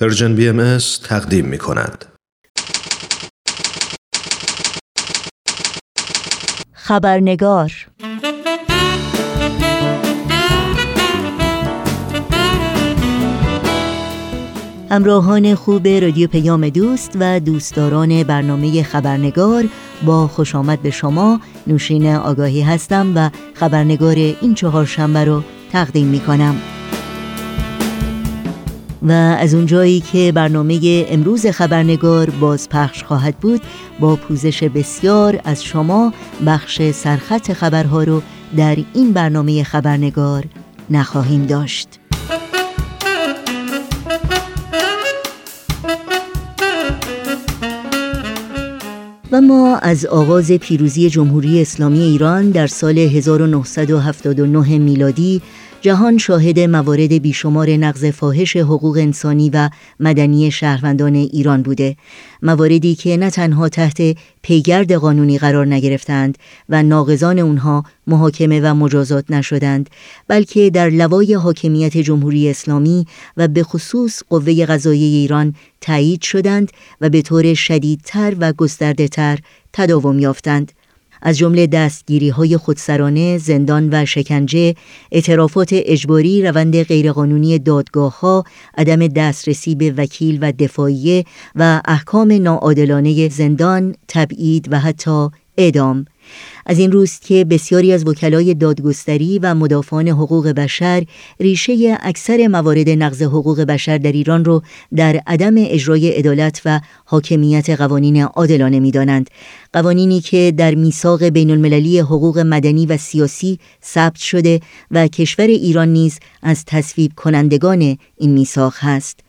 پرژن بی ام تقدیم می کند. خبرنگار همراهان خوب رادیو پیام دوست و دوستداران برنامه خبرنگار با خوش آمد به شما نوشین آگاهی هستم و خبرنگار این چهار شنبه رو تقدیم می کنم. و از اونجایی که برنامه امروز خبرنگار باز پخش خواهد بود با پوزش بسیار از شما بخش سرخط خبرها رو در این برنامه خبرنگار نخواهیم داشت. و ما از آغاز پیروزی جمهوری اسلامی ایران در سال 1979 میلادی جهان شاهد موارد بیشمار نقض فاحش حقوق انسانی و مدنی شهروندان ایران بوده. مواردی که نه تنها تحت پیگرد قانونی قرار نگرفتند و ناقضان اونها محاکمه و مجازات نشدند بلکه در لوای حاکمیت جمهوری اسلامی و به خصوص قوه قضایی ایران تایید شدند و به طور شدیدتر و گسترده تر تداوم یافتند. از جمله دستگیری های خودسرانه، زندان و شکنجه، اعترافات اجباری، روند غیرقانونی دادگاه ها، عدم دسترسی به وکیل و دفاعیه و احکام ناعادلانه زندان، تبعید و حتی اعدام. از این روست که بسیاری از وکلای دادگستری و مدافعان حقوق بشر ریشه اکثر موارد نقض حقوق بشر در ایران را در عدم اجرای عدالت و حاکمیت قوانین عادلانه می‌دانند. قوانینی که در میثاق بین المللی حقوق مدنی و سیاسی ثبت شده و کشور ایران نیز از تصویب کنندگان این میثاق هست.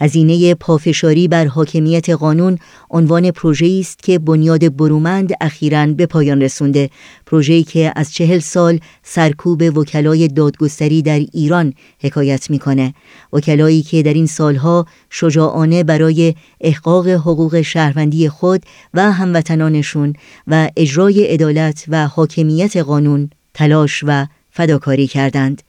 هزینه پافشاری بر حاکمیت قانون عنوان پروژه‌ای است که بنیاد برومند اخیراً به پایان رسونده. پروژه‌ای که از چهل سال سرکوب وکلای دادگستری در ایران حکایت می‌کنه. وکلایی که در این سالها شجاعانه برای احقاق حقوق شهروندی خود و هموطنانشون و اجرای عدالت و حاکمیت قانون تلاش و فداکاری کردند.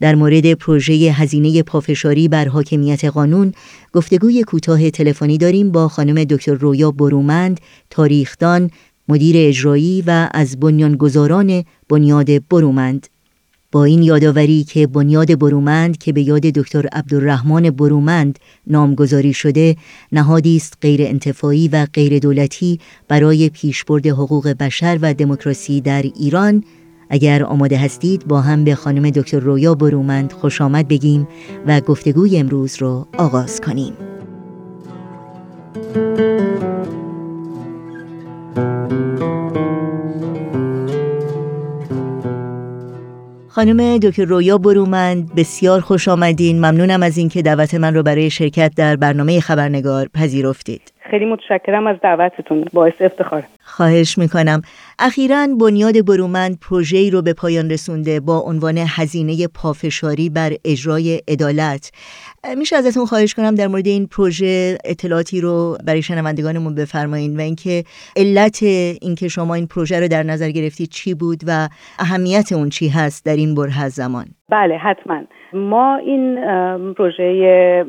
در مورد پروژه هزینه پافشاری بر حاکمیت قانون گفتگوی کوتاه تلفنی داریم با خانم دکتر رویا برومند تاریخدان مدیر اجرایی و از بنیانگذاران بنیاد برومند. با این یادآوری که بنیاد برومند که به یاد دکتر عبدالرحمن برومند نامگذاری شده نهادی است غیر انتفاعی و غیر دولتی برای پیشبرد حقوق بشر و دموکراسی در ایران اگر آماده هستید با هم به خانم دکتر رویا برومند خوش آمد بگیم و گفتگوی امروز رو آغاز کنیم. خانم دکتر رویا برومند بسیار خوش آمدین. ممنونم از اینکه دعوت من رو برای شرکت در برنامه خبرنگار پذیرفتید. خیلی متشکرم از دعوتتون. باعث افتخار خواهش می‌کنم. اخیرا بنیاد برومند پروژه‌ای رو به پایان رسونده با عنوان هزینه پافشاری بر اجرای عدالت. میشه ازتون خواهش کنم در مورد این پروژه اطلاعاتی رو برای شنوندگانمون بفرمایید و اینکه علت اینکه شما این پروژه رو در نظر گرفتید چی بود و اهمیت اون چی هست در این بره زمان. بله حتما. ما این پروژه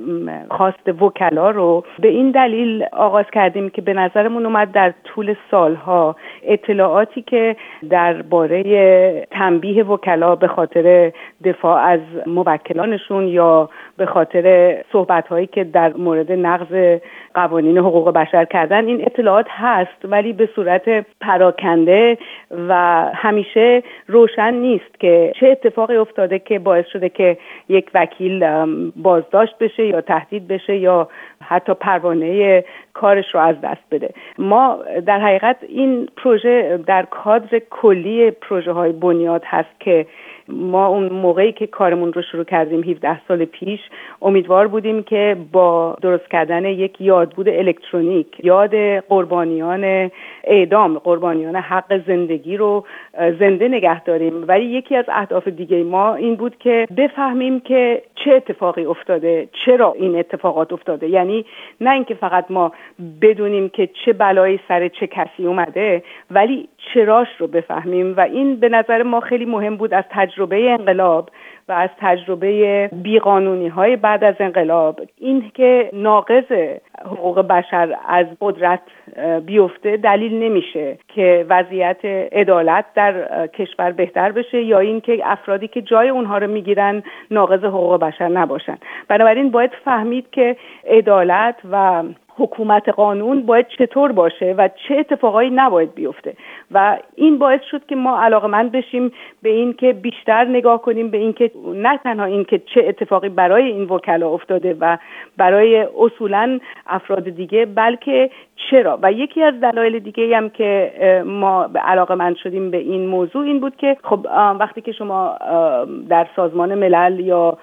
خواست وکلا رو به این دلیل آغاز کردیم که به نظرمون اومد در طول سالها اطلاعاتی که درباره تنبیه وکلا به خاطر دفاع از موکلانشون یا به خاطر صحبت هایی که در مورد نقض قوانین حقوق بشر کردن این اطلاعات هست ولی به صورت پراکنده و همیشه روشن نیست که چه اتفاقی افتاده که باعث شده که یک وکیل بازداشت بشه یا تهدید بشه یا حتی پروانه کارش رو از دست بده. ما در حقیقت این پروژه در کادر کلی پروژه های بنیاد هست که ما اون موقعی که کارمون رو شروع کردیم 17 سال پیش امیدوار بودیم که با درست کردن یک یادبود الکترونیک یاد قربانیان اعدام قربانیان حق زندگی رو زنده نگه داریم. ولی یکی از اهداف دیگه ما این بود که بفهمیم که چه اتفاقی افتاده چرا این اتفاقات افتاده. یعنی نه اینکه فقط ما بدونیم که چه بلایی سر چه کسی اومده ولی چراش رو بفهمیم و این به نظر ما خیلی مهم بود از تجربه انقلاب و از تجربه بیقانونی های بعد از انقلاب. این که ناقض حقوق بشر از قدرت بیفته دلیل نمیشه که وضعیت عدالت در کشور بهتر بشه یا اینکه افرادی که جای اونها رو می‌گیرن ناقض حقوق بشر نباشن. بنابراین باید فهمید که عدالت و حکومت قانون باید چطور باشه و چه اتفاقایی نباید بیفته. و این باعث شد که ما علاقمند بشیم به این که بیشتر نگاه کنیم به اینکه نه تنها اینکه چه اتفاقی برای این وکلا افتاده و برای اصولا افراد دیگه بلکه چرا. و یکی از دلایل دیگه هم که ما علاقه من شدیم به این موضوع این بود که خب وقتی که شما در سازمان ملل یا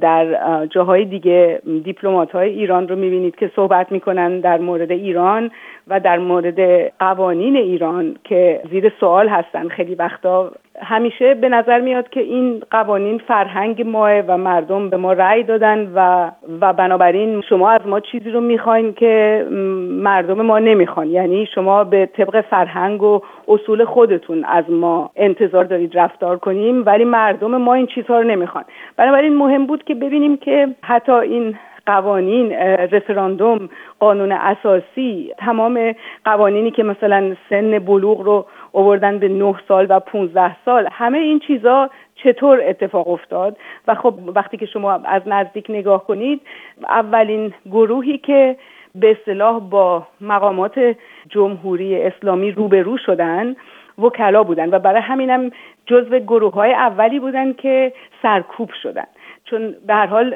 در جاهای دیگه دیپلمات های ایران رو می‌بینید که صحبت می‌کنن در مورد ایران. و در مورد قوانین ایران که زیر سوال هستن خیلی وقتا همیشه به نظر میاد که این قوانین فرهنگ ماه و مردم به ما رأی دادن و و بنابراین شما از ما چیزی رو می‌خواین که مردم ما نمی‌خوان. یعنی شما به طبق فرهنگ و اصول خودتون از ما انتظار دارید رفتار کنیم ولی مردم ما این چیزها رو نمی‌خوان. بنابراین مهم بود که ببینیم که حتی این قوانین رفراندوم قانون اساسی تمام قوانینی که مثلا سن بلوغ رو اووردن به 9 سال و 15 سال همه این چیزا چطور اتفاق افتاد؟ و خب وقتی که شما از نزدیک نگاه کنید اولین گروهی که به اصطلاح با مقامات جمهوری اسلامی روبرو شدن وکلا بودن و برای همینم جزو گروه های اولی بودن که سرکوب شدن. چون به هر حال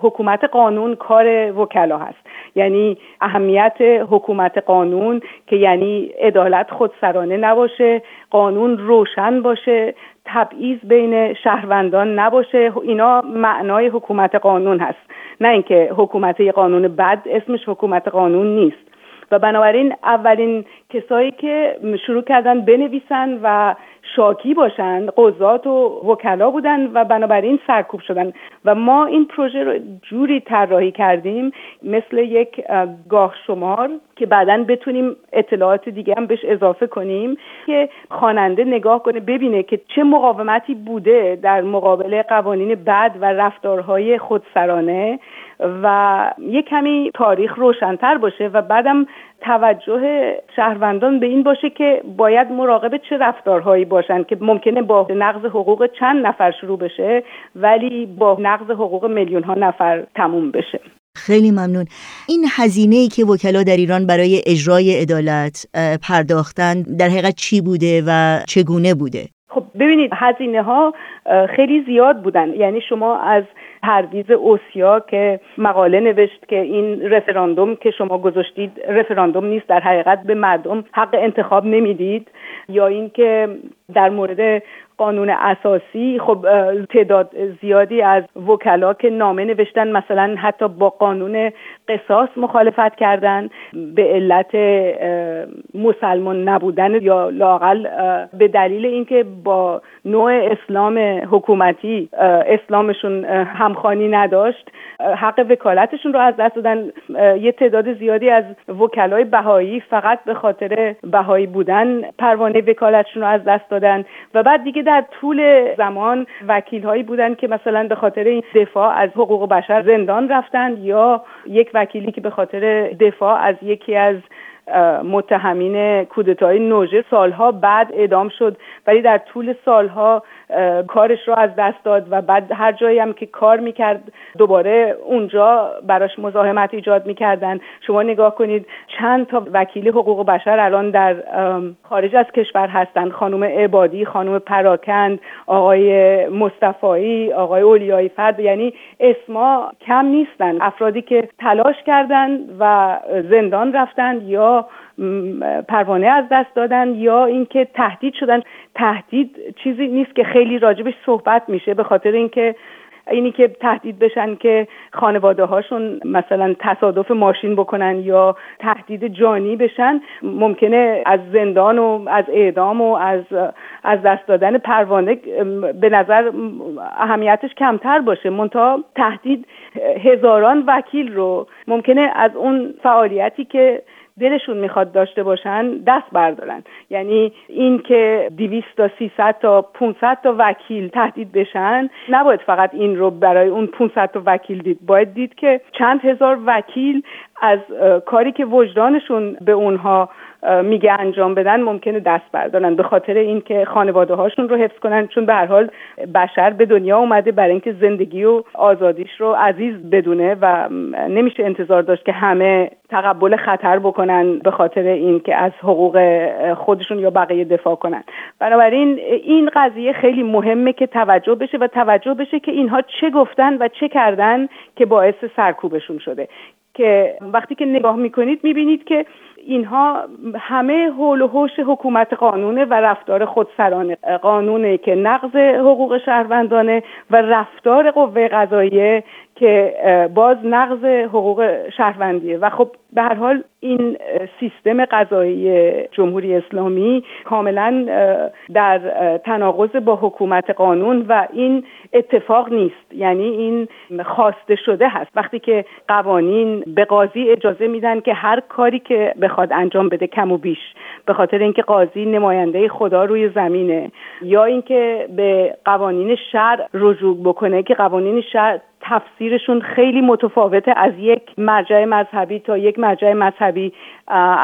حکومت قانون کار وکلا هست. یعنی اهمیت حکومت قانون که یعنی عدالت خودسرانه نباشه قانون روشن باشه تبعیض بین شهروندان نباشه. اینا معنای حکومت قانون هست. نه اینکه حکومت قانون بد اسمش حکومت قانون نیست. و بنابراین اولین کسایی که شروع کردن بنویسن و شاکی باشن قضات و وکلا بودن و بنابراین سرکوب شدن. و ما این پروژه رو جوری طراحی کردیم مثل یک گاه شمار که بعدا بتونیم اطلاعات دیگه هم بهش اضافه کنیم که خواننده نگاه کنه ببینه که چه مقاومتی بوده در مقابل قوانین بد و رفتارهای خودسرانه. و یه کمی تاریخ روشنتر باشه و بعدم توجه شهروندان به این باشه که باید مراقب چه رفتارهایی باشن که ممکنه با نقض حقوق چند نفر شروع بشه ولی با نقض حقوق میلیون ها نفر تموم بشه. خیلی ممنون. این هزینه ای که وکلا در ایران برای اجرای عدالت پرداختن در حقیقت چی بوده و چگونه بوده؟ خب ببینید هزینه ها خیلی زیاد بودن. یعنی شما از پرویز اوسیا که مقاله نوشت که این رفراندوم که شما گذاشتید رفراندوم نیست در حقیقت به مردم حق انتخاب نمی‌دید یا اینکه در مورد قانون اساسی خب تعداد زیادی از وکلا که نامه نوشتن مثلا حتی با قانون قصاص مخالفت کردن به علت مسلمان نبودن یا لاقل به دلیل اینکه با نوع اسلام حکومتی اسلامشون همخانی نداشت حق وکالتشون رو از دست دادن. یه تعداد زیادی از وکلای بهایی فقط به خاطر بهایی بودن پروانه وکالتشون رو از دست دادن. و بعد دیگه در طول زمان وکیل هایی بودن که مثلا به خاطر این دفاع از حقوق بشر زندان رفتن یا یک وکیلی که به خاطر دفاع از یکی از متهمین کودتای نوژه سالها بعد اعدام شد. ولی در طول سالها کارش رو از دست داد و بعد هر جایی هم که کار می‌کرد دوباره اونجا براش مزاحمت ایجاد می‌کردن. شما نگاه کنید چند تا وکیل حقوق بشر الان در خارج از کشور هستند خانم عبادی خانم پراکند آقای مصطفایی آقای اولیایی فرد. یعنی اسما کم نیستن. افرادی که تلاش کردند و زندان رفتن یا پروانه از دست دادن یا اینکه تهدید شدن. تهدید چیزی نیست که خیلی راجبش صحبت میشه به خاطر اینکه اینی که تهدید بشن که خانواده هاشون مثلا تصادف ماشین بکنن یا تهدید جانی بشن ممکنه از زندان و از اعدام و از از دست دادن پروانه به نظر اهمیتش کمتر باشه. منتها تهدید هزاران وکیل رو ممکنه از اون فعالیتی که دلشون می‌خواد داشته باشن دست بردارن. یعنی این که 200 تا 300 تا 500 تا وکیل تهدید بشن نباید فقط این رو برای اون 500 تا وکیل دید. باید دید که چند هزار وکیل از کاری که وجدانشون به اونها میگه انجام بدن ممکنه دست بردارن به خاطر اینکه خانواده هاشون رو حفظ کنن. چون به هر حال بشر به دنیا اومده برای اینکه زندگی و آزادیش رو عزیز بدونه و نمیشه انتظار داشت که همه تقبل خطر بکنن به خاطر اینکه از حقوق خودشون یا بقیه دفاع کنن. بنابراین این قضیه خیلی مهمه که توجه بشه و توجه بشه که اینها چه گفتن و چه کردن که باعث سرکوبشون شده. که وقتی که نگاه می‌کنید می‌بینید که اینها همه حول و حوش حکومت قانونه و رفتار خودسرانه قانونه که نقض حقوق شهروندانه و رفتار قوه قضاییه که باز نقض حقوق شهروندیه. و خب به هر حال این سیستم قضایی جمهوری اسلامی کاملا در تناقض با حکومت قانون و این اتفاق نیست. یعنی این خواسته شده هست. وقتی که قوانین به قاضی اجازه میدن که هر کاری که بخواد انجام بده کم و بیش به خاطر اینکه قاضی نماینده خدا روی زمینه. یا اینکه به قوانین شهر رجوع بکنه که قوانین شهر تفسیرشون خیلی متفاوته از یک مرجع مذهبی تا یک مرجع مذهبی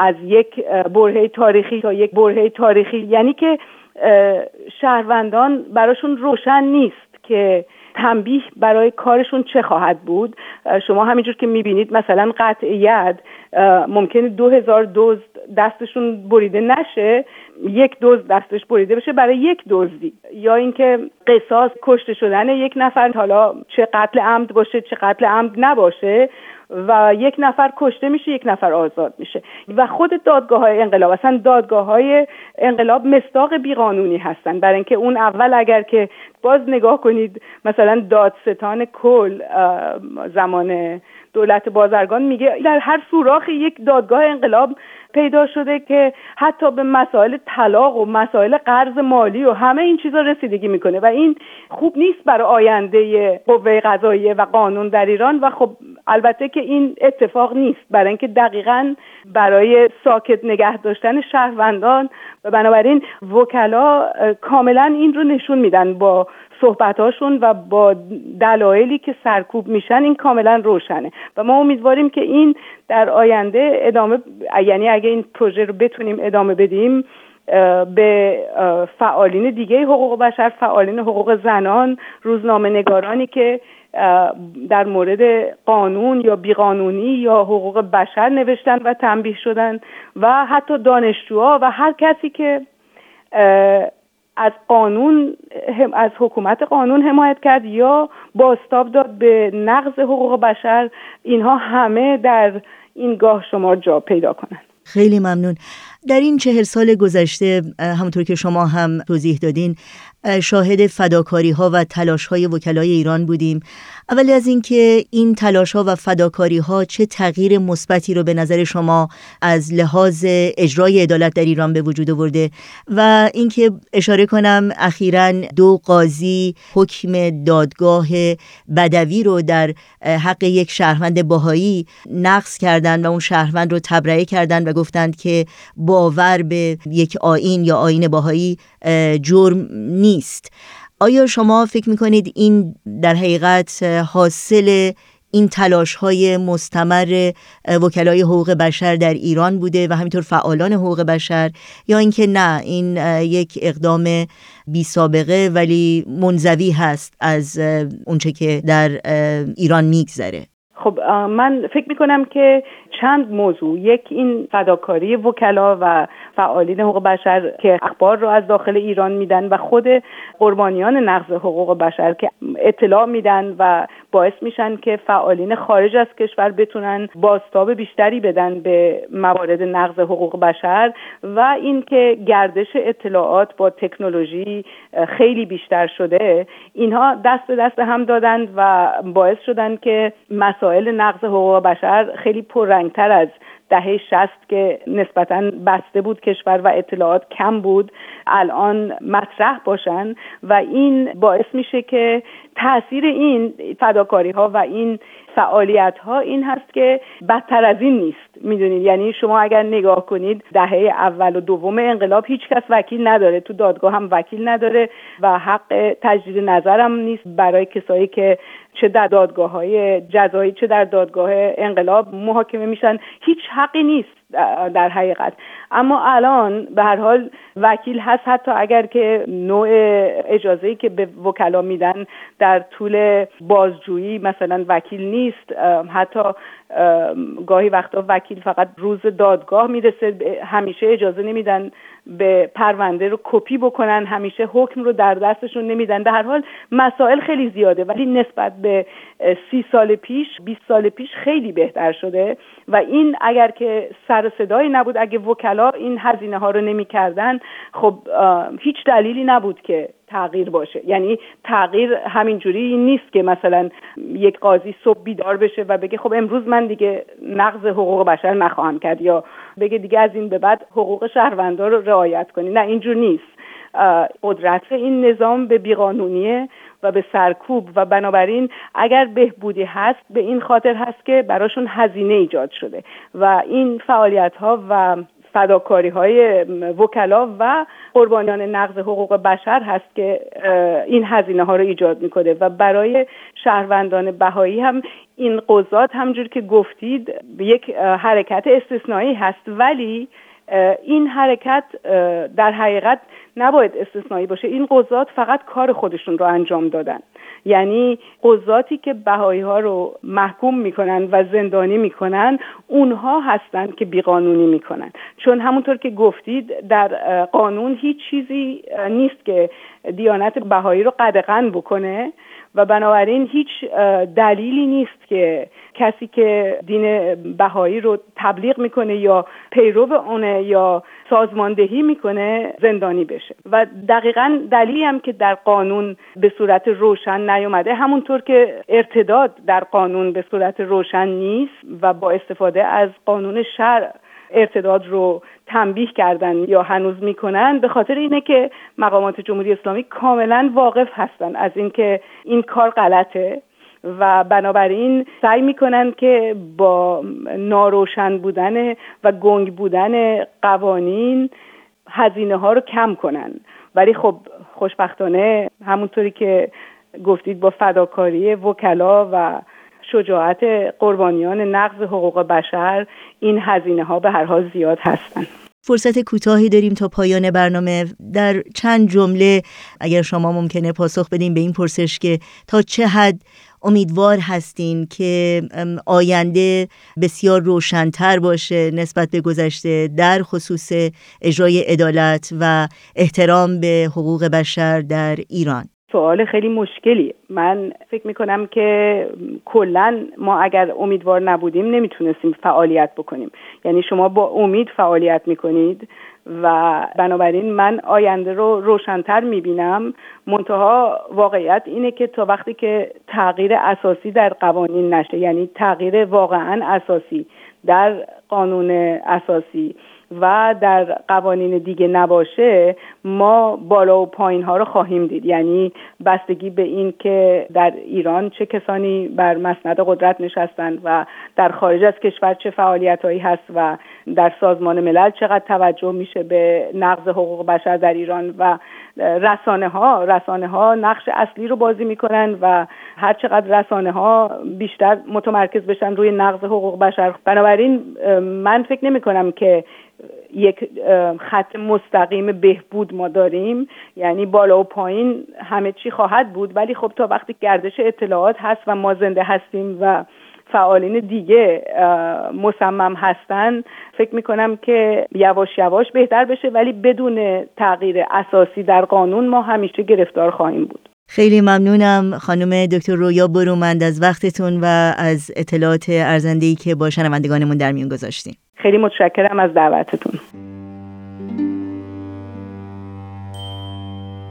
از یک برهه تاریخی تا یک برهه تاریخی. یعنی که شهروندان براشون روشن نیست که تنبیه برای کارشون چه خواهد بود. شما همینجور که می‌بینید مثلا قطعیت ممکنه دو هزار دوز دستشون بریده نشه یک دوز دستش بریده بشه برای یک دزدی. یا اینکه قصاص کشته شدن یک نفر حالا چه قتل عمد باشه چه قتل عمد نباشه و یک نفر کشته میشه یک نفر آزاد میشه. و خود دادگاه های انقلاب اصلا دادگاه های انقلاب مستاق بیقانونی هستن. برای اینکه اون اول اگر که باز نگاه کنید مثلا دادستان کل زمان دولت بازرگان میگه در هر سوراخ یک دادگاه انقلاب پیدا شده که حتی به مسائل طلاق و مسائل قرض مالی و همه این چیزا رسیدگی می‌کنه. و این خوب نیست برای آینده قوه قضاییه و قانون در ایران. و خب البته که این اتفاق نیست. برای اینکه دقیقا برای ساکت نگه داشتن شهروندان و بنابراین وکلا کاملا این رو نشون میدن با صحبتاشون و با دلایلی که سرکوب میشن این کاملا روشنه. و ما امیدواریم که این در آینده ادامه یعنی اگه این پروژه رو بتونیم ادامه بدیم به فعالین دیگه حقوق بشر فعالین حقوق زنان روزنامه نگارانی که در مورد قانون یا بیقانونی یا حقوق بشر نوشتن و تنبیه شدن و حتی دانشجوها و هر کسی که از قانون از حکومت قانون حمایت کرد یا باستاب داد به نقض حقوق بشر اینها همه در این گاه شما جا پیدا کنند. خیلی ممنون. در این چهل سال گذشته همونطور که شما هم توضیح دادین شاهد فداکاری ها و تلاش های وکلای ایران بودیم. اولی از اینکه این تلاش ها و فداکاری ها چه تغییر مثبتی رو به نظر شما از لحاظ اجرای عدالت در ایران به وجود آورده و اینکه اشاره کنم اخیرا دو قاضی حکم دادگاه بدوی رو در حق یک شهروند باهایی نقض کردند و اون شهروند رو تبرئه کردند و گفتند که باور به یک آین یا آین باهایی جرم نیست. آیا شما فکر می‌کنید این در حقیقت حاصل این تلاش های مستمر وکلای حقوق بشر در ایران بوده و همینطور فعالان حقوق بشر یا اینکه نه این یک اقدام بی سابقه ولی منزوی هست از اونچه که در ایران میگذره؟ خب من فکر می‌کنم که چند موضوع. یک این فداکاری وکلا و فعالین حقوق بشر که اخبار رو از داخل ایران میدن و خود قربانیان نقض حقوق بشر که اطلاع میدن و باعث میشن که فعالین خارج از کشور بتونن باستاب بیشتری بدن به موارد نقض حقوق بشر و اینکه گردش اطلاعات با تکنولوژی خیلی بیشتر شده اینها دست به دست هم دادند و باعث شدن که مسائل نقض حقوق بشر خیلی پررنگتر از دهه شست که نسبتا بسته بود کشور و اطلاعات کم بود الان مطرح باشن و این باعث میشه که تاثیر این فداکاری ها و این فعالیت ها این هست که بدتر از این نیست. می‌دونید؟ یعنی شما اگر نگاه کنید دهه اول و دوم انقلاب هیچ کس وکیل نداره. تو دادگاه هم وکیل نداره و حق تجدید نظرم نیست. برای کسایی که چه در دادگاه های جزایی چه در دادگاه انقلاب محاکمه میشن هیچ حقی نیست. در حقیقت. اما الان به هر حال وکیل هست حتی اگر که نوع اجازه که به وکلا میدن در طول بازجویی مثلا وکیل نیست حتی گاهی وقتا وکیل فقط روز دادگاه می‌رسه همیشه اجازه نمیدن به پرونده رو کپی بکنن همیشه حکم رو در دستشون نمیدن. به هر حال مسائل خیلی زیاده ولی نسبت به سی سال پیش 20 سال پیش خیلی بهتر شده. و این اگر که سر صدایی نبود اگه وکلا این هزینه ها رو نمی‌کردن خب هیچ دلیلی نبود که تغییر باشه. یعنی تغییر همینجوری نیست که مثلا یک قاضی صبح بیدار بشه و بگه خب امروز من دیگه نقض حقوق بشر نخواهم کرد یا بگه دیگه از این به بعد حقوق شهروندان رو رعایت کنی. نه اینجور نیست. قدرت این نظام به بیقانونیه و به سرکوب و بنابراین اگر بهبودی هست به این خاطر هست که براشون هزینه ایجاد شده و این فعالیت ها و فداکاری های وکلا و قربانیان نقض حقوق بشر هست که این هزینه ها رو ایجاد می‌کنه. و برای شهروندان بهایی هم این قضات همجور که گفتید یک حرکت استثنایی هست. ولی این حرکت در حقیقت نباید استثنایی باشه. این قضات فقط کار خودشون رو انجام دادن. یعنی قضاتی که بهایی ها رو محکوم می‌کنن و زندانی می‌کنن اونها هستند که بیقانونی می‌کنن. چون همونطور که گفتید در قانون هیچ چیزی نیست که دیانت بهایی رو قدغن بکنه. و بنابراین هیچ دلیلی نیست که کسی که دین بهایی رو تبلیغ می‌کنه یا پیرو اونه یا سازماندهی می‌کنه زندانی بشه. و دقیقا دلیلی هم که در قانون به صورت روشن نیومده همونطور که ارتداد در قانون به صورت روشن نیست و با استفاده از قانون شرع ارتداد رو تنبیه کردن یا هنوز می‌کنن به خاطر اینه که مقامات جمهوری اسلامی کاملا واقف هستن از اینکه این کار غلطه و بنابراین سعی می‌کنن که با ناروشن بودن و گنگ بودن قوانین هزینه ها رو کم کنن. ولی خب خوشبختانه همونطوری که گفتید با فداکاری وکلا و شجاعت قربانیان نقض حقوق بشر این هزینه ها به هر حال زیاد هستند فرصت کوتاهی داریم تا پایان برنامه. در چند جمله اگر شما ممکنه پاسخ بدیم به این پرسش که تا چه حد امیدوار هستین که آینده بسیار روشنتر باشه نسبت به گذشته در خصوص اجرای عدالت و احترام به حقوق بشر در ایران؟ سوال خیلی مشکلی من فکر می‌کنم که کلا ما اگر امیدوار نبودیم نمی‌تونستیم فعالیت بکنیم. یعنی شما با امید فعالیت می‌کنید و بنابراین من آینده رو روشنتر می‌بینم. منتها واقعیت اینه که تا وقتی که تغییر اساسی در قوانین نشه یعنی تغییر واقعا اساسی در قانون اساسی و در قوانین دیگه نباشه ما بالا و پایین ها رو خواهیم دید. یعنی بستگی به این که در ایران چه کسانی بر مسند قدرت نشستند و در خارج از کشور چه فعالیت هایی هست و در سازمان ملل چقدر توجه میشه به نقض حقوق بشر در ایران و رسانه ها رسانه ها نقش اصلی رو بازی می‌کنن و هر چقدر رسانه ها بیشتر متمرکز بشن روی نقض حقوق بشر. بنابراین من فکر نمی کنم که یک خط مستقیم بهبود ما داریم. یعنی بالا و پایین همه چی خواهد بود. ولی خب تا وقتی گردش اطلاعات هست و ما زنده هستیم و فعالین دیگه مصمم هستن فکر می‌کنم که یواش یواش بهتر بشه. ولی بدون تغییر اساسی در قانون ما همیشه گرفتار خواهیم بود. خیلی ممنونم خانم دکتر رویا. برومند از وقتتون و از اطلاعات ارزنده‌ای که با شنوندگانمون در میون گذاشتین. خیلی متشکرم از دعوتتون.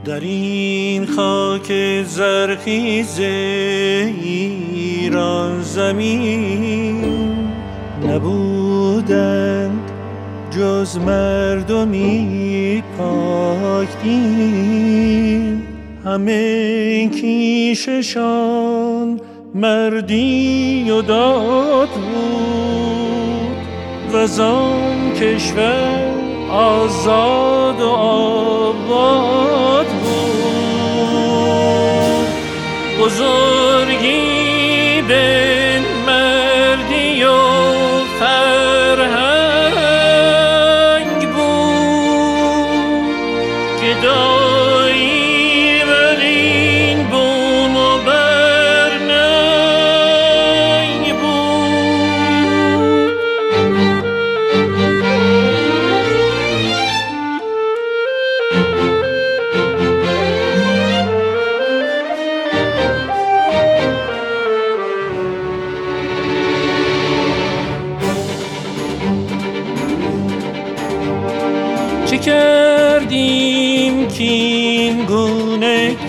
در این خاک زرخیز ایران زمین نبودند جز مردمی پاک دین همه کیششان مردی و داد بود. و کشور آزاد و آباد بود. بزرگی به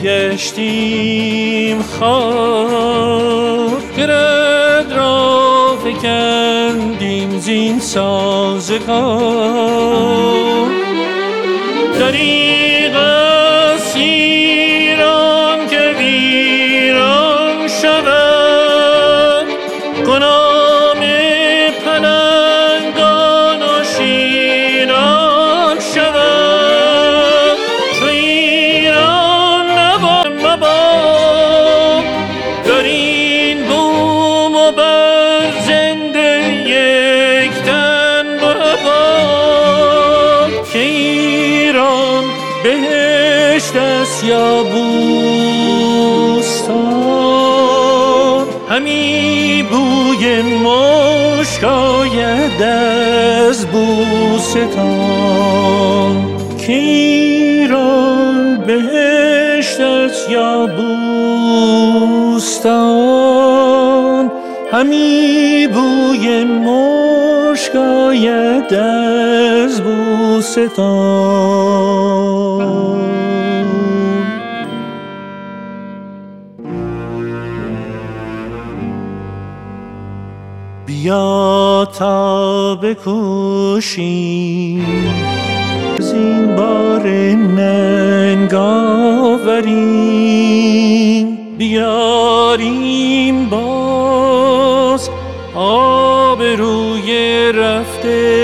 گشتیم خار گرد را فکندیم زین سازگار. دریغ سیران یا بوستان همی بوی مشک آید از بوستان. ایران بهشت است یا بوستان همی بوی مشک آید از بوستان. بیا تا بکوشیم. زین بار ننگاوریم. بیاریم باز آب روی رفته